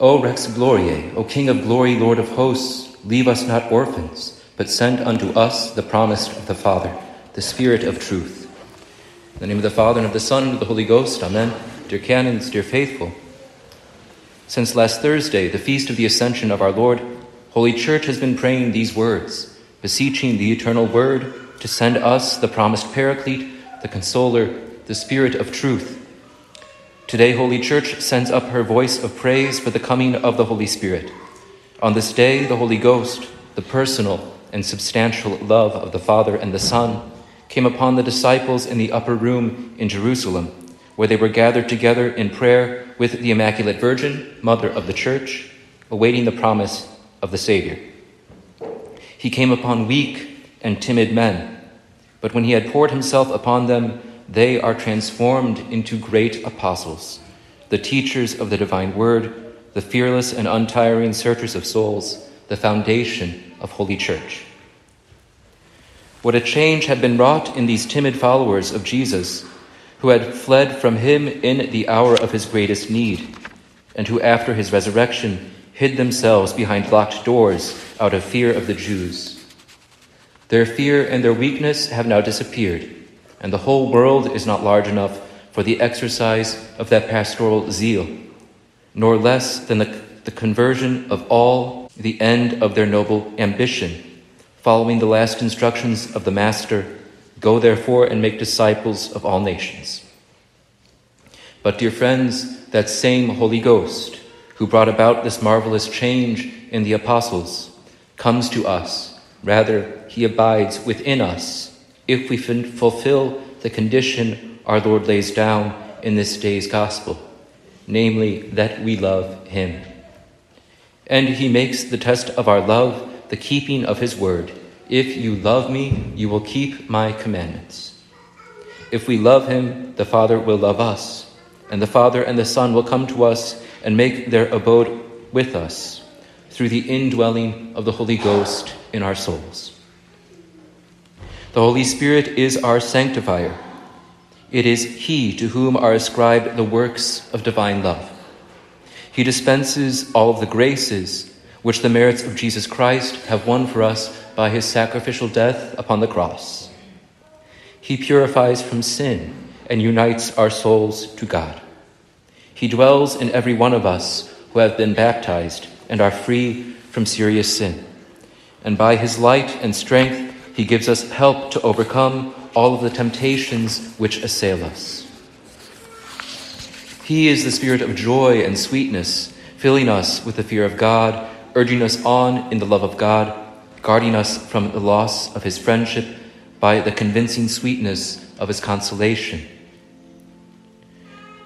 O Rex Gloriae, O King of glory, Lord of hosts, leave us not orphans, but send unto us the promise of the Father, the Spirit of truth. In the name of the Father, and of the Son, and of the Holy Ghost, Amen. Dear canons, dear faithful, since last Thursday, the feast of the Ascension of our Lord, Holy Church has been praying these words, beseeching the eternal Word to send us the promised Paraclete, the Consoler, the Spirit of truth Today, Holy Church sends up her voice of praise for the coming of the Holy Spirit. On this day, the Holy Ghost, the personal and substantial love of the Father and the Son, came upon the disciples in the upper room in Jerusalem, where they were gathered together in prayer with the Immaculate Virgin, Mother of the Church, awaiting the promise of the Savior. He came upon weak and timid men, but when he had poured himself upon them, they are transformed into great apostles, the teachers of the divine word, the fearless and untiring searchers of souls, the foundation of Holy Church. What a change had been wrought in these timid followers of Jesus, who had fled from him in the hour of his greatest need, and who after his resurrection hid themselves behind locked doors out of fear of the Jews. Their fear and their weakness have now disappeared and the whole world is not large enough for the exercise of that pastoral zeal, nor less than the, the conversion of all the end of their noble ambition, following the last instructions of the Master Go therefore and make disciples of all nations. But, dear friends, that same Holy Ghost who brought about this marvelous change in the apostles comes to us. Rather, he abides within us if we fulfill the condition our Lord lays down in this day's gospel, namely that we love him. And he makes the test of our love the keeping of his word. If you love me, you will keep my commandments. If we love him, the Father will love us, and the Father and the Son will come to us and make their abode with us through the indwelling of the Holy Ghost in our souls. The Holy Spirit is our sanctifier. It is He to whom are ascribed the works of divine love. He dispenses all of the graces which the merits of Jesus Christ have won for us by his sacrificial death upon the cross. He purifies from sin and unites our souls to God. He dwells in every one of us who have been baptized and are free from serious sin. And by his light and strength, he gives us help to overcome all of the temptations which assail us. He is the spirit of joy and sweetness, filling us with the fear of God, urging us on in the love of God, guarding us from the loss of his friendship by the convincing sweetness of his consolation.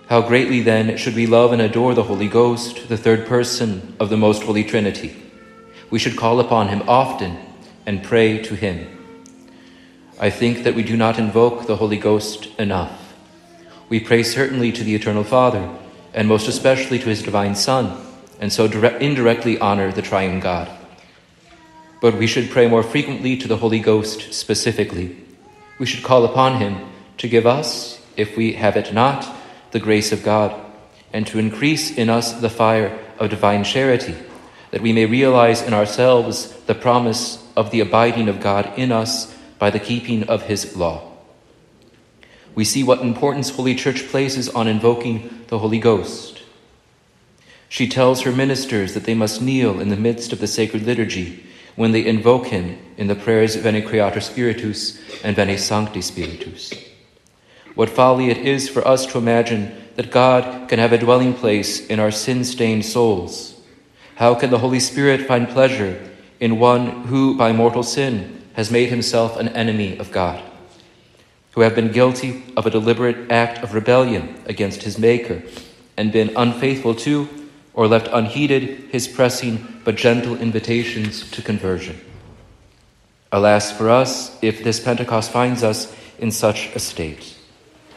How greatly then should we love and adore the Holy Ghost, the third person of the Most Holy Trinity. We should call upon him often and pray to him. I think that we do not invoke the Holy Ghost enough. We pray certainly to the Eternal Father, and most especially to his divine Son, and so indirectly honor the triune God. But we should pray more frequently to the Holy Ghost specifically. We should call upon him to give us, if we have it not, the grace of God, and to increase in us the fire of divine charity, that we may realize in ourselves the promise of the abiding of God in us by the keeping of his law. We see what importance Holy Church places on invoking the Holy Ghost. She tells her ministers that they must kneel in the midst of the sacred liturgy when they invoke him in the prayers Veni Creator Spiritus and Veni Sancte Spiritus. What folly it is for us to imagine that God can have a dwelling place in our sin stained souls. How can the Holy Spirit find pleasure in one who, by mortal sin, has made himself an enemy of God, who have been guilty of a deliberate act of rebellion against his Maker, and been unfaithful to or left unheeded his pressing but gentle invitations to conversion. Alas for us, if this Pentecost finds us in such a state.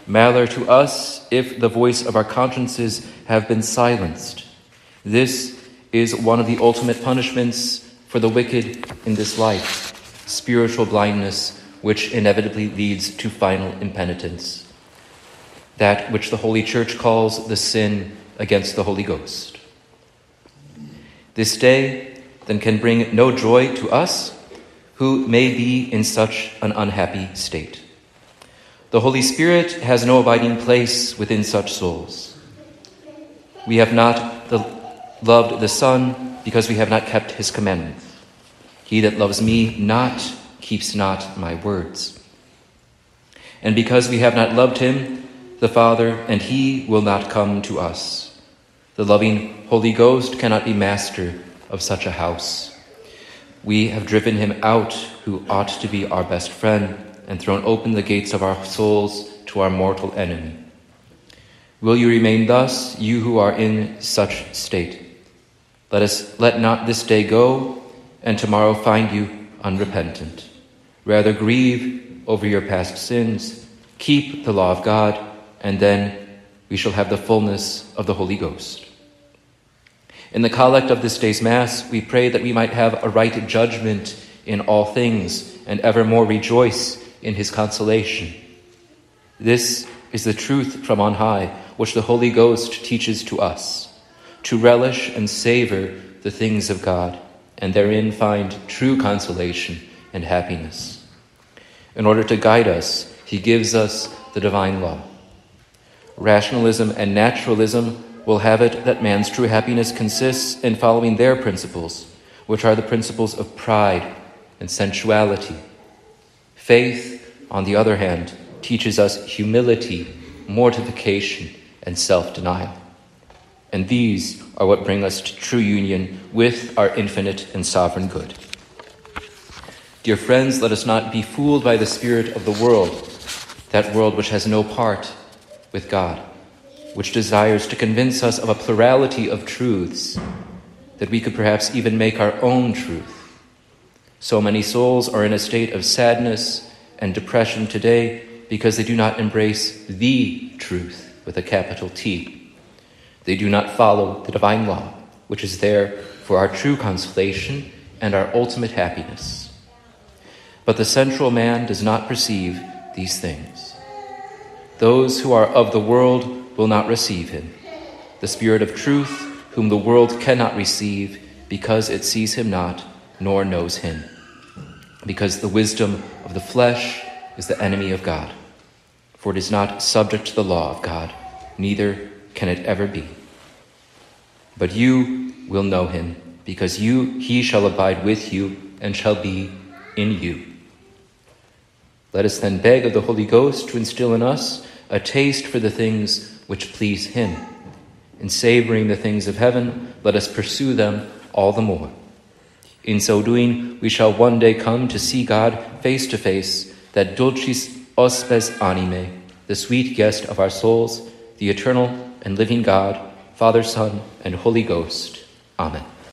Malheur to us if the voice of our consciences have been silenced. This is one of the ultimate punishments for the wicked in this life spiritual blindness, which inevitably leads to final impenitence. That which the Holy Church calls the sin against the Holy Ghost. This day then can bring no joy to us who may be in such an unhappy state. The Holy Spirit has no abiding place within such souls. We have not the, loved the Son because we have not kept his commandments. He that loves me not keeps not my words. And because we have not loved him, the Father and he will not come to us. The loving Holy Ghost cannot be master of such a house. We have driven him out who ought to be our best friend and thrown open the gates of our souls to our mortal enemy. Will you remain thus, you who are in such state? Let us let not this day go and tomorrow find you unrepentant. Rather grieve over your past sins, keep the law of God, and then we shall have the fullness of the Holy Ghost. In the collect of this day's Mass, we pray that we might have a right judgment in all things and evermore rejoice in his consolation. This is the truth from on high, which the Holy Ghost teaches to us, to relish and savor the things of God, and therein find true consolation and happiness. In order to guide us, he gives us the divine law. Rationalism and naturalism will have it that man's true happiness consists in following their principles, which are the principles of pride and sensuality. Faith, on the other hand, teaches us humility, mortification, and self denial. And these are what bring us to true union with our infinite and sovereign good. Dear friends, let us not be fooled by the spirit of the world, that world which has no part with God which desires to convince us of a plurality of truths, that we could perhaps even make our own truth. So many souls are in a state of sadness and depression today because they do not embrace the truth with a capital T. They do not follow the divine law, which is there for our true consolation and our ultimate happiness. But the central man does not perceive these things. Those who are of the world will not receive him. The Spirit of truth, whom the world cannot receive, because it sees him not, nor knows him. Because the wisdom of the flesh is the enemy of God. For it is not subject to the law of God, neither can it ever be. But you will know him, because you he shall abide with you and shall be in you. Let us then beg of the Holy Ghost to instill in us a taste for the things which please Him. In savoring the things of heaven, let us pursue them all the more. In so doing, we shall one day come to see God face to face, that dulcis hospes animae, the sweet guest of our souls, the eternal and living God, Father, Son, and Holy Ghost. Amen.